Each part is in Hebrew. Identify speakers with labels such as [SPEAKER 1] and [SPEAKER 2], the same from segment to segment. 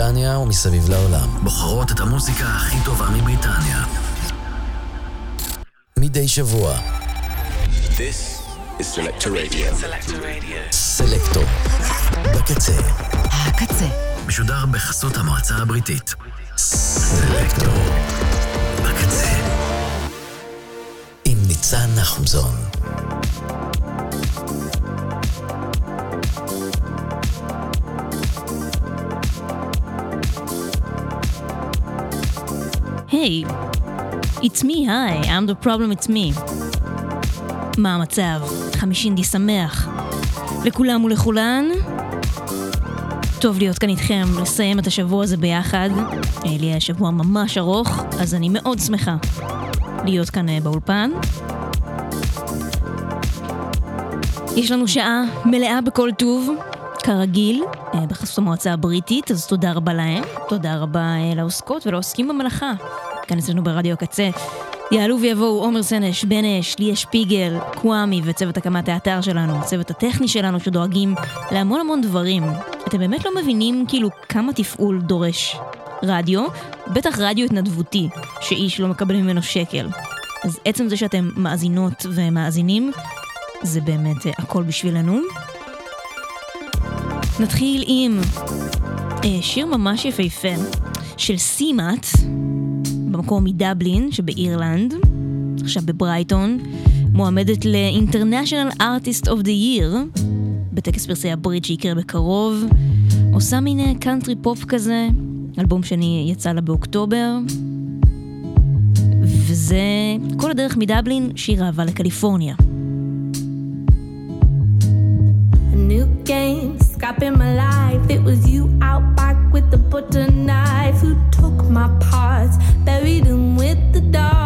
[SPEAKER 1] מבריטניה ומסביב לעולם.
[SPEAKER 2] בוחרות את המוזיקה הכי טובה מבריטניה.
[SPEAKER 1] מדי שבוע.
[SPEAKER 3] This is Selector Radio.
[SPEAKER 1] סלקטור. בקצה.
[SPEAKER 4] הקצה.
[SPEAKER 2] משודר בחסות המועצה הבריטית. סלקטור. בקצה.
[SPEAKER 1] עם ניצן נחומזון.
[SPEAKER 5] היי, it's me, hi, I'm the problem, it's me. מה המצב? חמישינדי שמח. לכולם ולכולן, טוב להיות כאן איתכם, לסיים את השבוע הזה ביחד. אה, לי היה שבוע ממש ארוך, אז אני מאוד שמחה להיות כאן אה, באולפן. יש לנו שעה מלאה בכל טוב, כרגיל, אה, בחסות המועצה הבריטית, אז תודה רבה להם. תודה רבה לעוסקות ולעוסקים במלאכה, כאן אצלנו ברדיו הקצה. יעלו ויבואו עומר סנש, בן אש, ליה שפיגל, קוואמי וצוות הקמת האתר שלנו, הצוות הטכני שלנו שדואגים להמון המון דברים. אתם באמת לא מבינים כאילו כמה תפעול דורש רדיו, בטח רדיו התנדבותי, שאיש לא מקבל ממנו שקל. אז עצם זה שאתם מאזינות ומאזינים, זה באמת uh, הכל בשבילנו. נתחיל עם uh, שיר ממש יפהפה של CMAT. במקור מדבלין שבאירלנד, עכשיו בברייטון, מועמדת ל-International Artist of the Year, בטקס פרסי ה Brit שיקרה בקרוב, עושה מין קאנטרי פופ כזה, אלבום שני יצא לה באוקטובר, וזה כל הדרך מדבלין, שיר אהבה לקליפורניה. new game, scrapping my life. It was you out back with the butter knife who took my parts, buried them with the dog.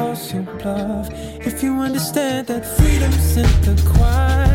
[SPEAKER 5] you
[SPEAKER 4] love. If you understand that freedom's in the quiet.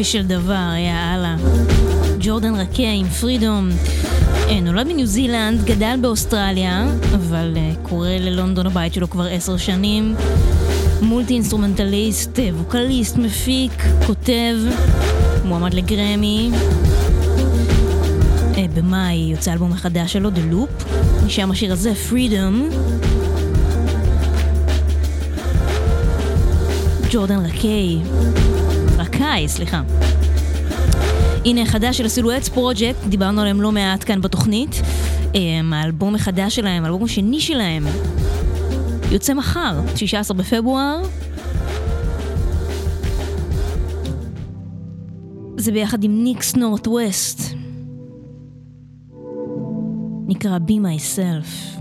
[SPEAKER 6] יופי של דבר, יא אללה. ג'ורדן רקיי עם Freedom. אה, נולד בניו זילנד, גדל באוסטרליה, אבל אה, קורא ללונדון הבית שלו כבר עשר שנים. Multi instrumentalist, אה, ווקליסט, מפיק, כותב, מועמד לגרמי. במאי יוצא אלבום החדש שלו, The Loop, משם השיר הזה, Freedom. ג'ורדן רקיי. רקאי, סליחה. הנה חדש של ה Silhouettes Project, דיברנו עליהם לא מעט כאן בתוכנית. אמ, האלבום החדש שלהם, האלבום השני שלהם, יוצא מחר, 16 בפברואר. זה ביחד עם Nix Northwest. נקרא Be Myself.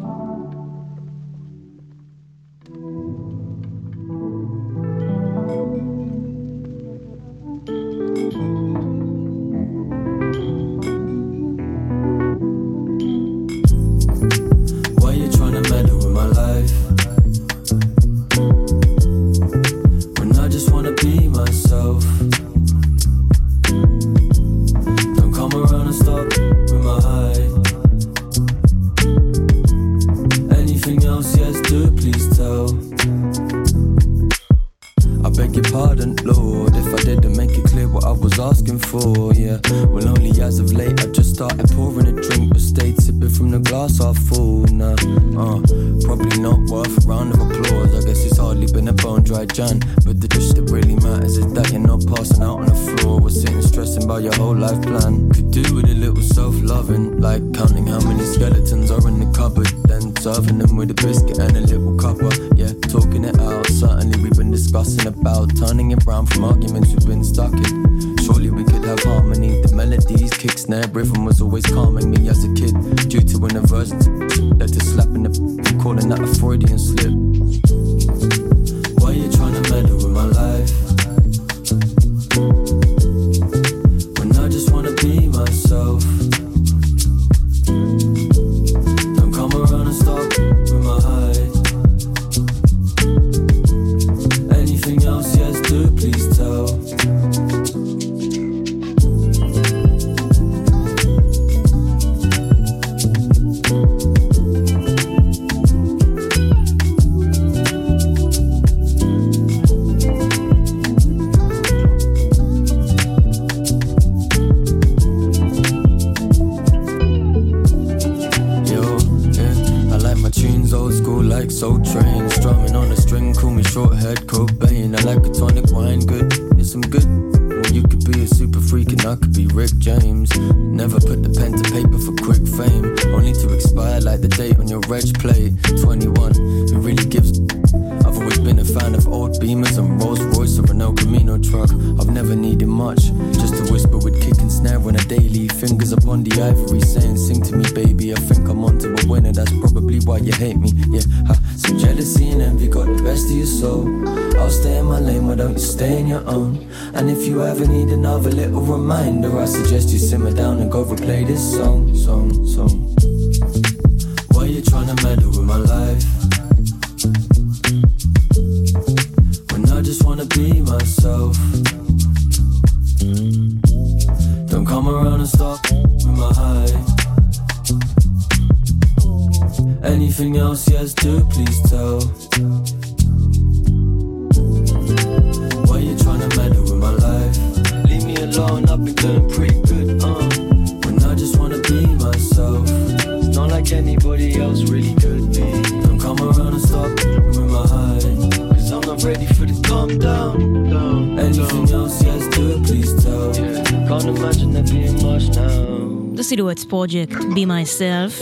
[SPEAKER 6] Silhouettes Project, Be Myself.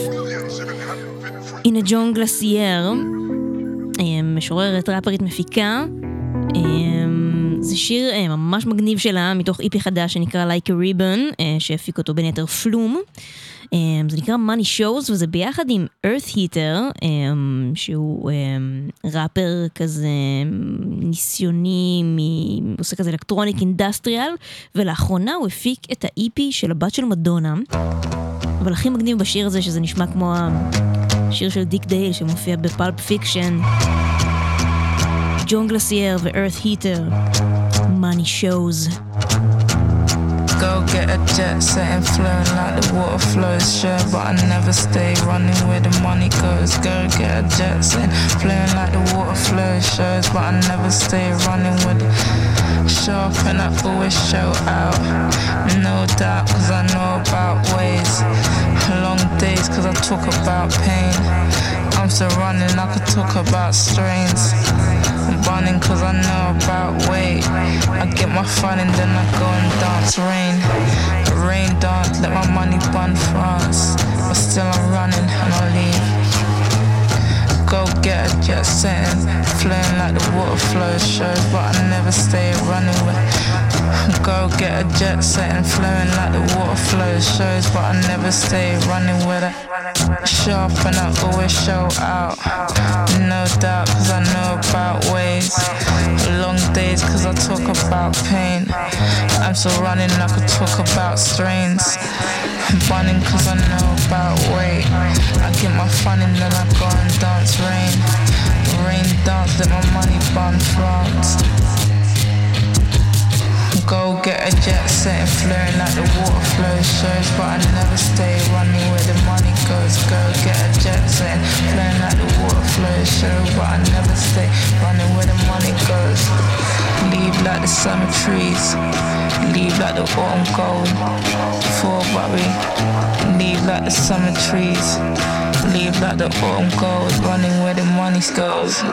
[SPEAKER 6] הנה John Glacier, משוררת, ראפרית, מפיקה. אה, זה שיר אה, ממש מגניב שלה מתוך EP חדש שנקרא Like a Ribbon, אה, שהפיק אותו בין היתר Flume. אה, זה נקרא Money Shows וזה ביחד עם Eartheater, אה, שהוא אה, ראפר כזה ניסיוני, מ- עושה כזה electronic industrial, ולאחרונה הוא הפיק את ה-EP של הבת של מדונה. אבל הכי מגניב בשיר הזה שזה נשמע כמו השיר של דיק דייל שמופיע בפלפ פיקשן. ג'ון גלסייר ו-Earth Heater, Money Shows.
[SPEAKER 7] Go get a jet setting flowing like the water flows. Sure, but I never stay running where the money goes. Go get a jet setting flowing like the water flows. Shows, but I never stay running with it. Show up and I always show out. No doubt, cause I know about ways. Long days, cause I talk about pain. I'm still running, I could talk about strains. I'm running cause I know about weight. I get my fun and then I go and dance rain. Rain dance, let my money burn France. But still I'm running and I'll leave. Go get a jet setting, flowing like the water flows shows, but I never stay running with. Go get a jet set and flowing like the water flows shows, but I never stay running with it. Show up and I always show out. No doubt, cause I know about ways. Long days, cause I talk about pain. I'm still running, I could talk about strains. Running cause I know about weight. I get my fun and then I go and dance rain. Rain dance, let my money burn France. Go get a jet setting, flowing like the water flows shows, but I never stay running where the money goes. Go get a jet setting, flowing like the water flows shows, but I never stay running where the money goes.
[SPEAKER 5] leave like the summer trees, leave like the autumn gold. For worry, leave like the summer trees, leave like the autumn gold, running where the money goes.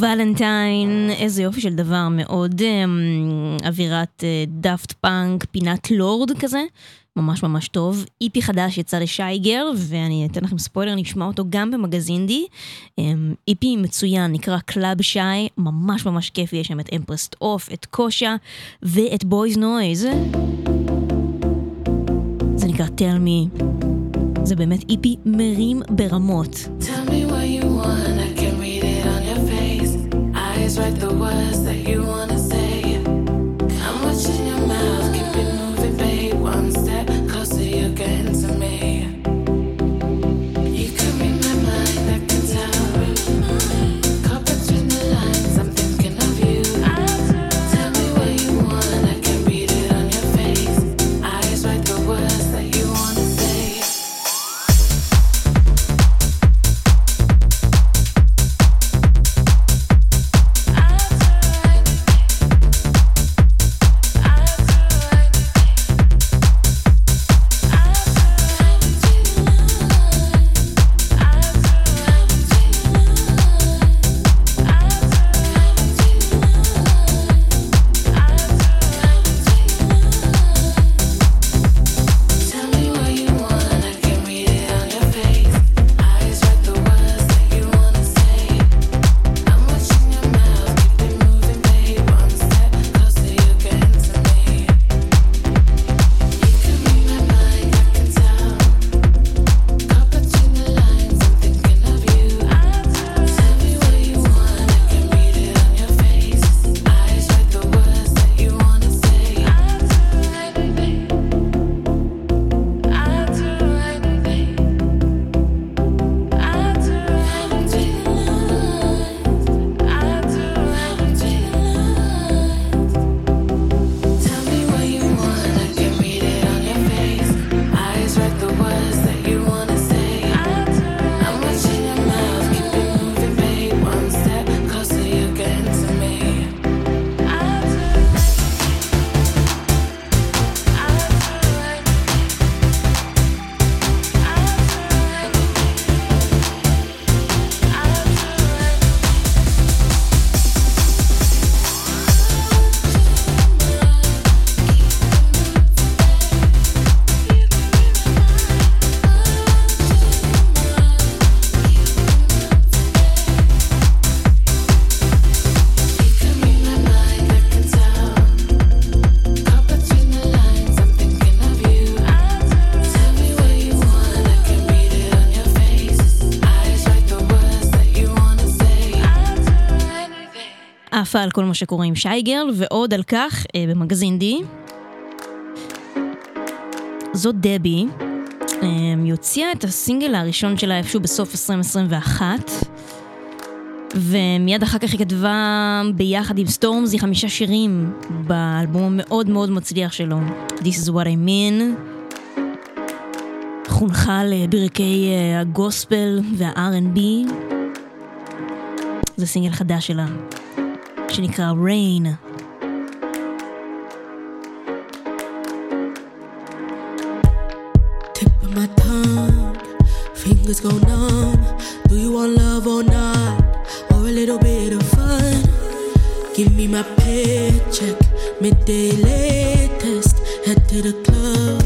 [SPEAKER 8] ולנטיין, איזה יופי של דבר, מאוד um, אווירת Daft uh, Punk, פינת לורד כזה, ממש ממש טוב. EP חדש יצא ל Shygirl, ואני אתן לכם ספוילר, נשמע אותו גם במגזין די. Um, EP מצוין, נקרא Club Shy, ממש ממש כיף, יש שם את Empress Of, את Cosha ואת Boys Noize. זה נקרא tell me. זה באמת EP מרים ברמות. Tell me what you want, I Eyes write the words that you wanna
[SPEAKER 6] אלפא על כל מה שקורה עם Shygirl, ועוד על כך אה, במגזין די. זאת Debbie, אה, היא הוציאה את הסינגל הראשון שלה איפשהו בסוף 2021, ומיד אחר כך היא כתבה ביחד עם Stormzy חמישה שירים באלבום המאוד מאוד מצליח שלו, This is what I mean. חונכה לברכי אה, הגוספל וה-R&B. זה סינגל חדש שלה, שנקרא Rain.
[SPEAKER 9] Tip of my tongue, fingers go numb. Do you want love or not? Or a little bit of fun? Give me my paycheck, midday latest. Head to the club,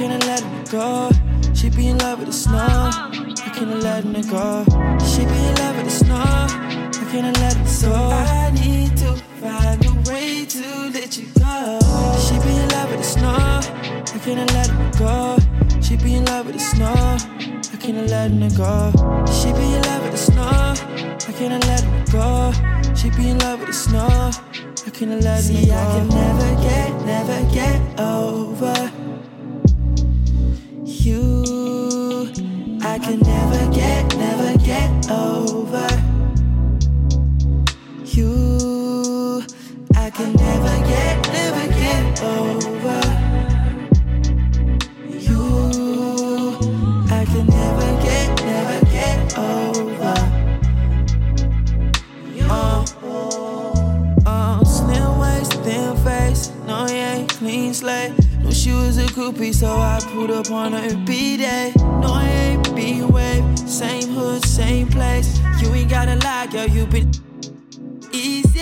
[SPEAKER 9] I
[SPEAKER 10] can't let her go. She be in love with the snow. I can't let her go. She be in love with the snow. I can't let her go. I need to find a way to let you go. She be in love with the snow. I can't let her go. She be in love with the snow. I can't let her go. She be in love with the snow. I can't let her go. She be in love with the snow. I can't let her go. I can never get, never get over you. I can never get, never get over you. I can never get, never get over. So I pulled up on her B-Day. No, I ain't being waved. Same hood, same place. You ain't gotta lie, girl, you been easy.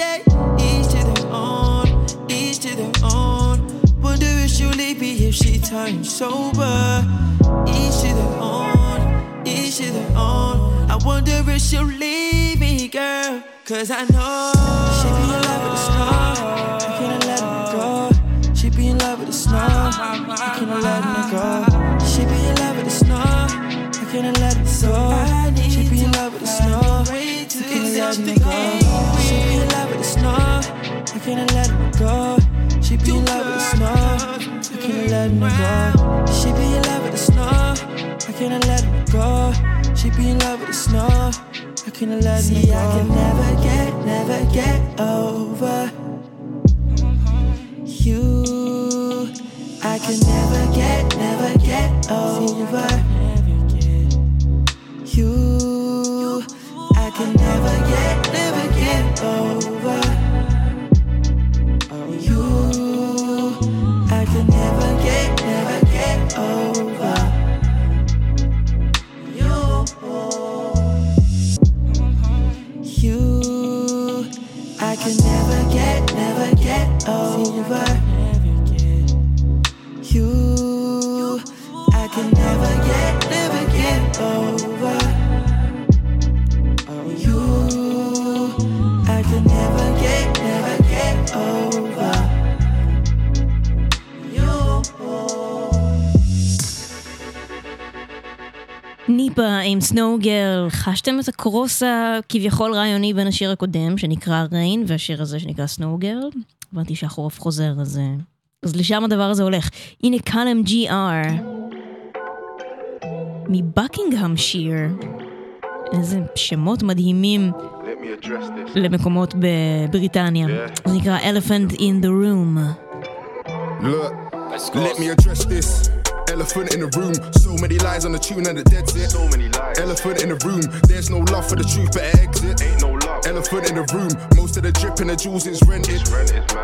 [SPEAKER 10] Each to their own, each to their own. Wonder if she'll leave me if she turns sober. Each to their own, each to their own. I wonder if she'll leave me, girl. Cause I know she be I can't let her go. She be in love with the snow. I can't let it go. She be in love with the snow. I can't let it go. She be in love with the snow. I can't let it go. She be in love with the snow. I can't let it go. She be in love with the snow. I can't let it go. She be in love with the snow. I can't let it go. I can never get, never get over can never get, never get over
[SPEAKER 6] Snow Girl, חשתם את ה cross הכביכול רעיוני בין השיר הקודם שנקרא Rain והשיר הזה שנקרא Snow Girl? הבנתי שהחורף חוזר אז, אה, אז לשם הדבר הזה הולך. הנה קלם GR מ Buckinghamshire. איזה שמות מדהימים
[SPEAKER 11] Let me address this.
[SPEAKER 6] למקומות בבריטניה. זה נקרא Elephant in the Room.
[SPEAKER 12] Look, let me address this. Elephant in the room, so many lies on the tune and the dead's it.
[SPEAKER 11] So many lies.
[SPEAKER 12] Elephant in the room, there's no love for the truth, better exit.
[SPEAKER 11] Ain't.
[SPEAKER 12] Elephant in the room, most of the drip and the jewels is rented.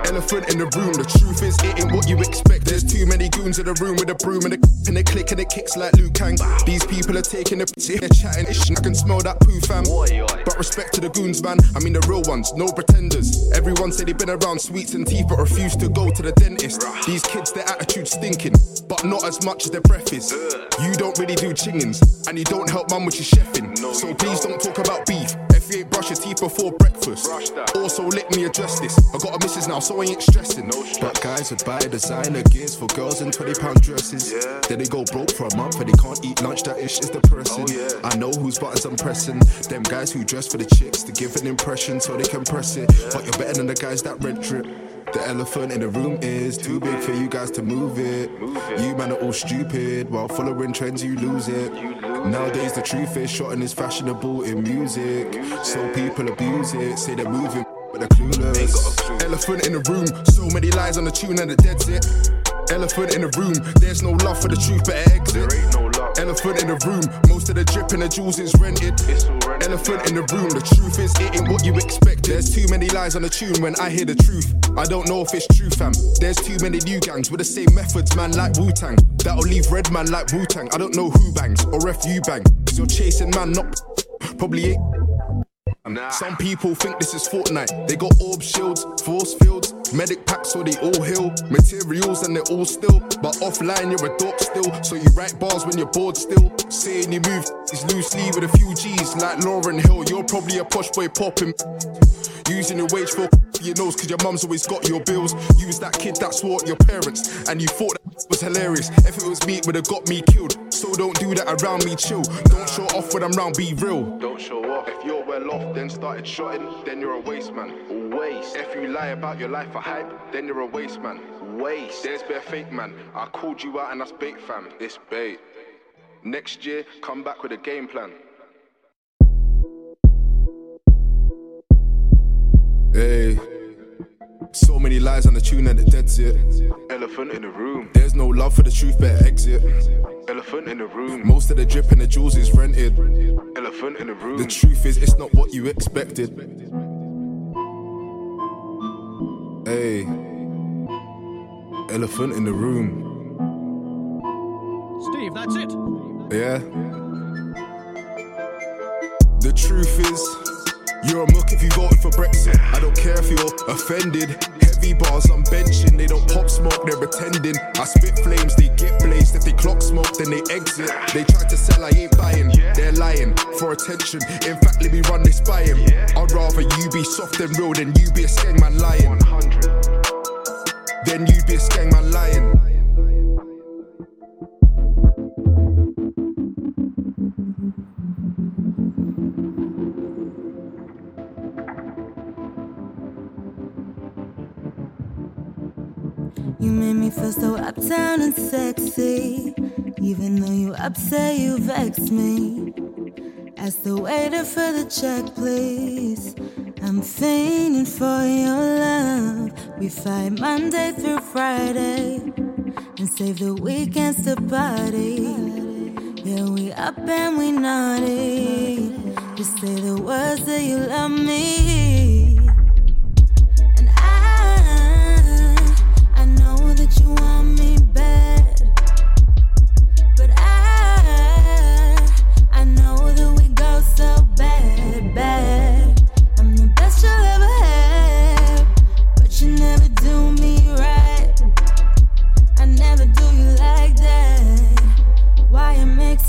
[SPEAKER 12] Elephant in the room, the truth is it ain't what you expect. There's too many goons in the room with a broom and the and the click and the kicks like Luke Kang. These people are taking the piss, they're chatting ish, I can smell that poo fam. But respect to the goons, man. I mean the real ones, no pretenders. Everyone said they've been around sweets and teeth, but refuse to go to the dentist. These kids, their attitude stinking, but not as much as their breath is. You don't really do chingings, and you don't help mum with your chefing. So please don't talk about beef. If you ain't brush your teeth before breakfast. Also, let me address this. I got a missus now, so I ain't stressing.
[SPEAKER 11] No stress.
[SPEAKER 12] But guys would buy designer gears for girls in 20 pound dresses.
[SPEAKER 11] Yeah.
[SPEAKER 12] Then they go broke for a month and they can't eat lunch. That ish is depressing.
[SPEAKER 11] Oh, yeah.
[SPEAKER 12] I know whose buttons I'm pressing. Them guys who dress for the chicks to give an impression so they can press it. But you're better than the guys that rent trip. The elephant in the room is too big for you guys to move it. You man are all stupid. While following trends, you lose it. Nowadays, the truth is shot and is fashionable in music. So people abuse it. Say they're moving, but they're clueless. Elephant in the room. So many lies on the tune and the dead's it. Elephant in the room. There's no love for the truth, better exit. Elephant in the room, most of the drip and the jewels is rented.
[SPEAKER 11] Rented,
[SPEAKER 12] Elephant in the room, the truth is it ain't what you expect. There's too many lies on the tune when I hear the truth. I don't know if it's true, fam. There's too many new gangs with the same methods, man, like Wu Tang. That'll leave red man like Wu Tang. I don't know who bangs or if you bang. Cause you're chasing man, not probably ain't.
[SPEAKER 11] Nah.
[SPEAKER 12] Some people think this is Fortnite. They got orb shields, force fields, medic packs so they all heal. Materials and they're all still. But offline you're a dork still. So you write bars when you're bored still. Saying you move is loosely with a few G's like Lauren Hill. You're probably a posh boy popping. Using your wage for your nose cause your mum's always got your bills. Use that kid that swore at your parents and you thought that was hilarious. If it was me, it would have got me killed. So don't do that around me, chill. Don't show off when I'm round, be real.
[SPEAKER 11] Don't show off. If you're well off, then started shotting, then you're a waste man. Waste. If you lie about your life for hype, then you're a waste man. Waste. There's bare fake man. I called you out and that's bait fam. It's bait. Next year, come back with a game plan.
[SPEAKER 12] Hey. So many lies on the tune and the dead's it.
[SPEAKER 11] Elephant in the room.
[SPEAKER 12] There's no love for the truth, better exit.
[SPEAKER 11] Elephant in the room.
[SPEAKER 12] Most of the drip and the jewels is rented.
[SPEAKER 11] Elephant in the room.
[SPEAKER 12] The truth is, it's not what you expected. Hey. Elephant in the room.
[SPEAKER 13] Steve, that's it.
[SPEAKER 12] Yeah. The truth is, you're a muck if you voted for Brexit. I don't care if you're offended. Heavy bars I'm benching, they don't pop smoke, they're pretending. I spit flames, they get blazed. If they clock smoke, then they exit. They try to sell, I ain't buying. They're lying for attention. In fact, let me run this by him. I'd rather you be soft and real than you be a skeng man lying. Then you'd be a skeng man lying.
[SPEAKER 14] Me feel so uptown and sexy. Even though you upset, you vex me. As the waiter for the check, please. I'm fiending for your love. We fight Monday through Friday and save the weekends to party. Yeah, we up and we naughty. Just say the words that you love me.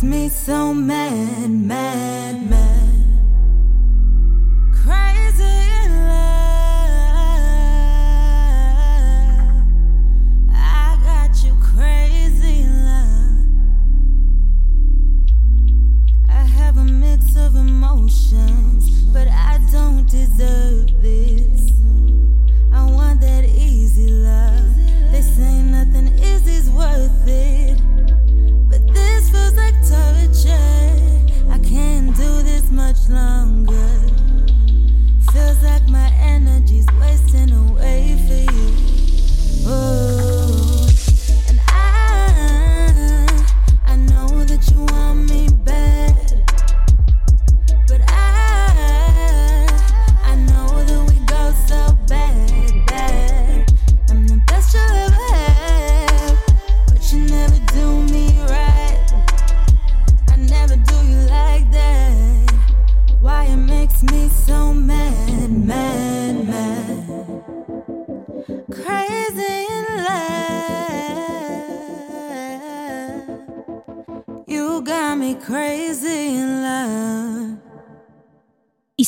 [SPEAKER 14] Me so mad, mad.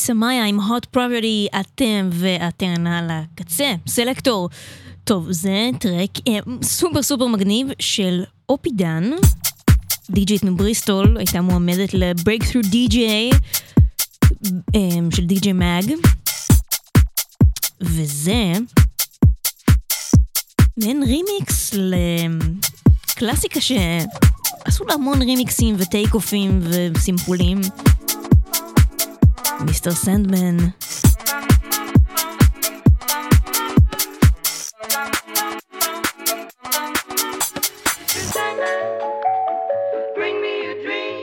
[SPEAKER 6] איסמיה עם hot property, אתם ואתן על הקצה, Selector. טוב, זה track אה, סופר סופר מגניב של אופידן, די.ג'ית מבריסטול, הייתה מועמדת ל Breakthrough DJ אה, של DJ Mag, וזה מעין רימיקס לקלאסיקה שעשו לה המון רימיקסים
[SPEAKER 8] ו take off ים וסימפולים. Mr. Sandman.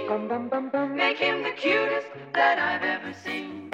[SPEAKER 8] Bum, bum, bum, Make him the cutest that I've ever seen.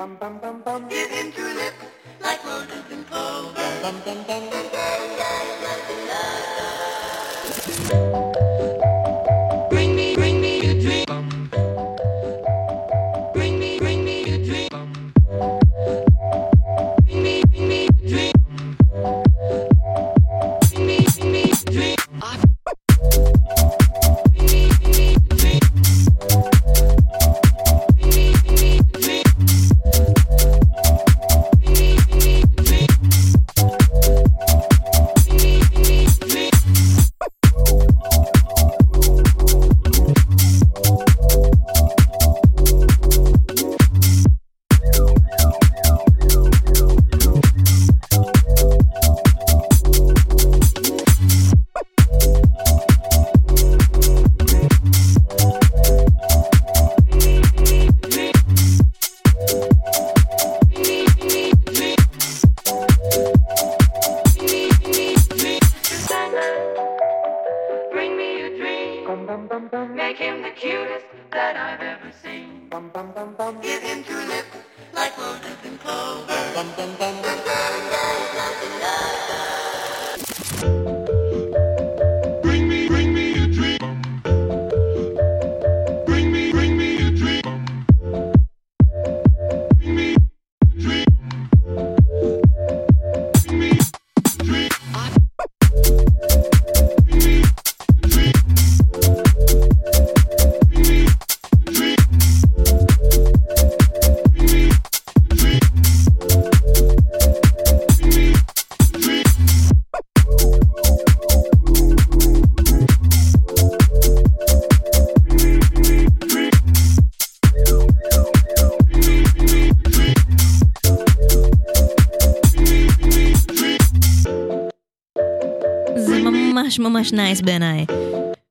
[SPEAKER 6] ממש נייס בעיניי.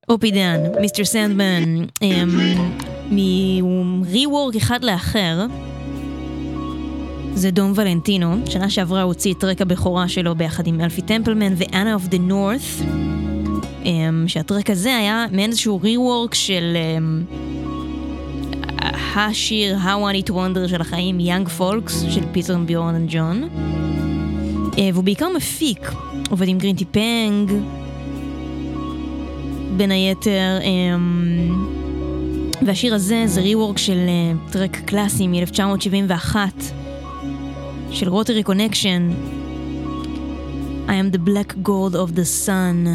[SPEAKER 6] אופידן, מיסטר סנדמן, מ-rework אחד לאחר. זה דום ולנטינו, שנה שעברה הוא הוציא את טרק הבכורה שלו ביחד עם אלפי טמפלמן ואנה אוף דה נורת, שהטרק הזה היה מעין איזשהו rework של um, השיר How I Need to Wonder של החיים, Young Folks של פיטר ביורן וג'ון. Uh, והוא בעיקר מפיק, עובד עם Greentea Peng, בין היתר, um, והשיר הזה זה rework של uh, track קלאסי מ-1971. של Rotary Connection I am the black gold of the sun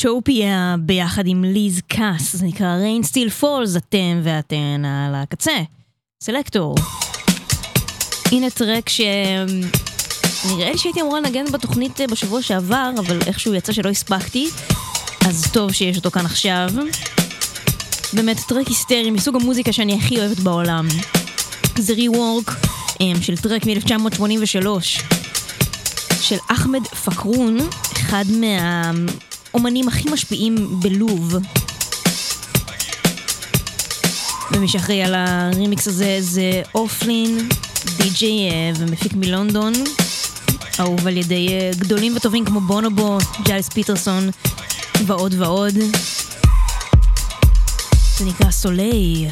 [SPEAKER 6] פלוטופיה ביחד עם ליז קאס, זה נקרא Rain Still Falls, אתם ואתן על הקצה. סלקטור. הנה טרק ש... נראה לי שהייתי אמורה לנגן בתוכנית בשבוע שעבר, אבל איכשהו יצא שלא הספקתי, אז טוב שיש אותו כאן עכשיו. באמת טרק היסטרי מסוג המוזיקה שאני הכי אוהבת בעולם. זה ריוורק של טרק מ-1983 של אחמד פקרון, אחד מהאומנים הכי משפיעים בלוב. ומי שאחראי על הרימיקס הזה זה אופלין, די-ג'יי ומפיק מלונדון, אהוב על ידי גדולים וטובים כמו בונובו, ג'ייס פיטרסון ועוד ועוד. זה נקרא סוליי.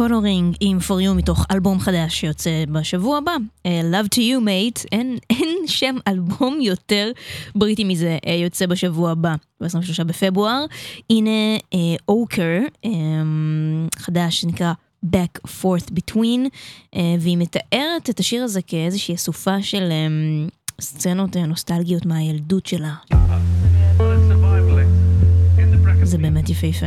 [SPEAKER 6] Colouring עם For You מתוך אלבום חדש שיוצא בשבוע הבא. אה, Love to you mate, אין, אין שם אלבום יותר בריטי מזה, אה, יוצא בשבוע הבא, ב-23 בפברואר. הנה אוקר, חדש שנקרא Back Forth Between, אה, והיא מתארת את השיר הזה כאיזושהי אסופה של אה, סצנות אה, נוסטלגיות מהילדות שלה. זה באמת יפהפה.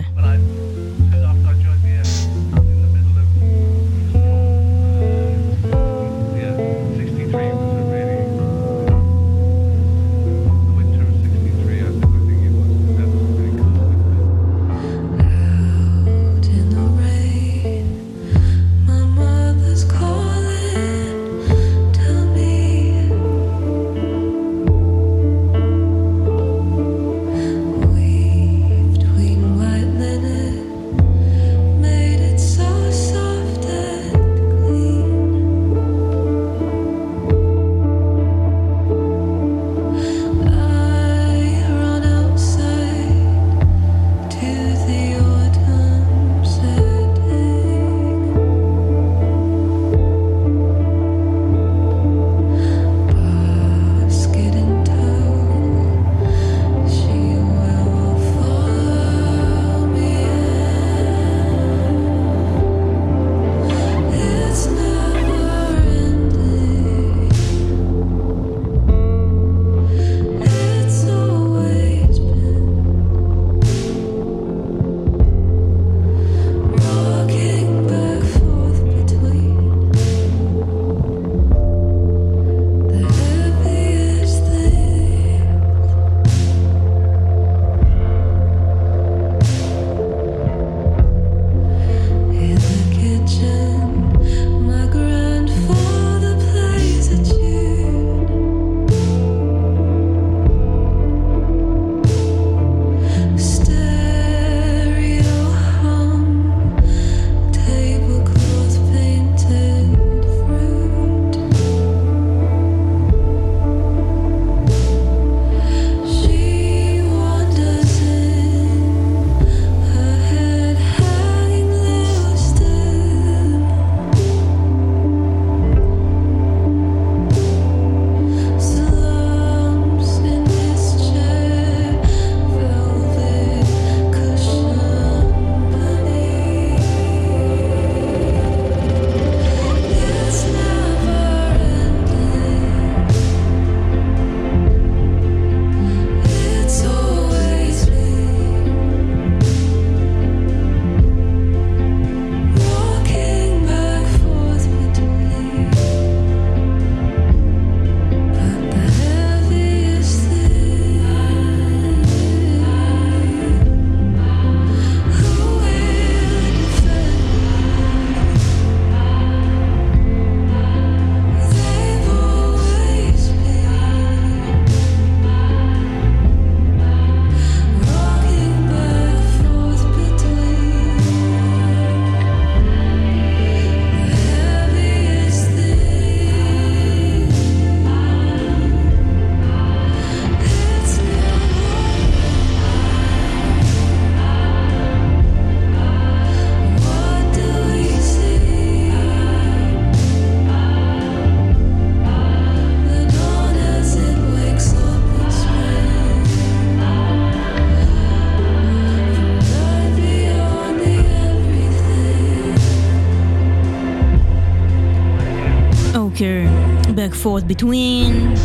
[SPEAKER 6] Like fourth between.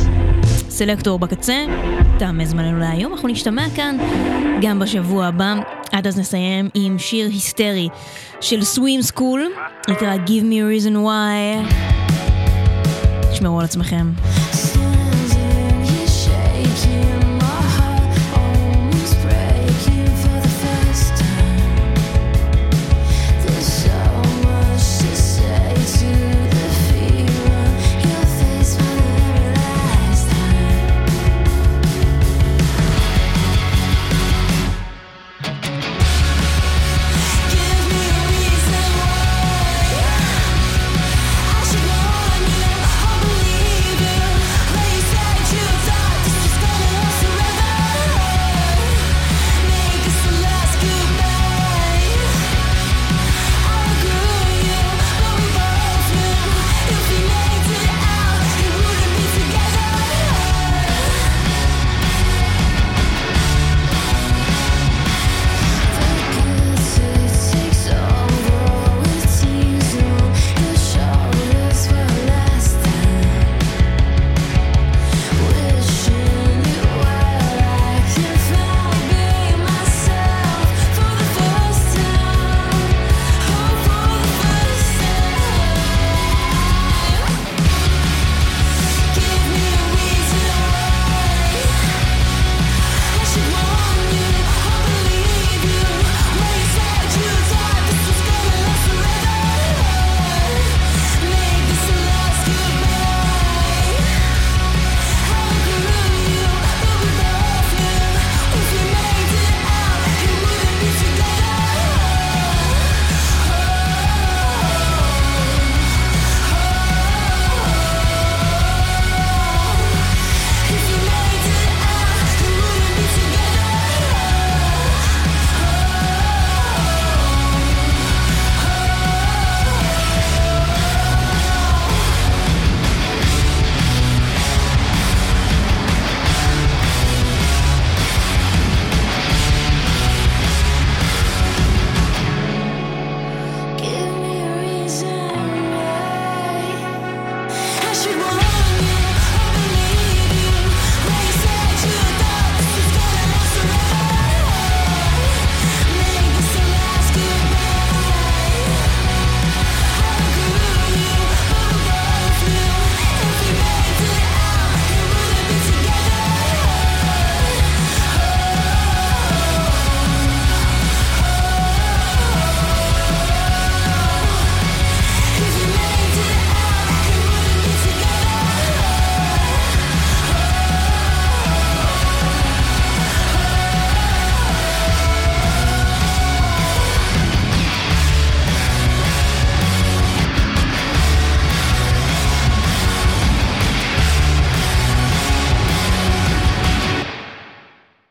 [SPEAKER 6] סלקטור בקצה, תם זמננו להיום, אנחנו נשתמע כאן גם בשבוע הבא. עד אז נסיים עם שיר היסטרי של סווים סקול, נקרא Give me a reason why. תשמרו על עצמכם.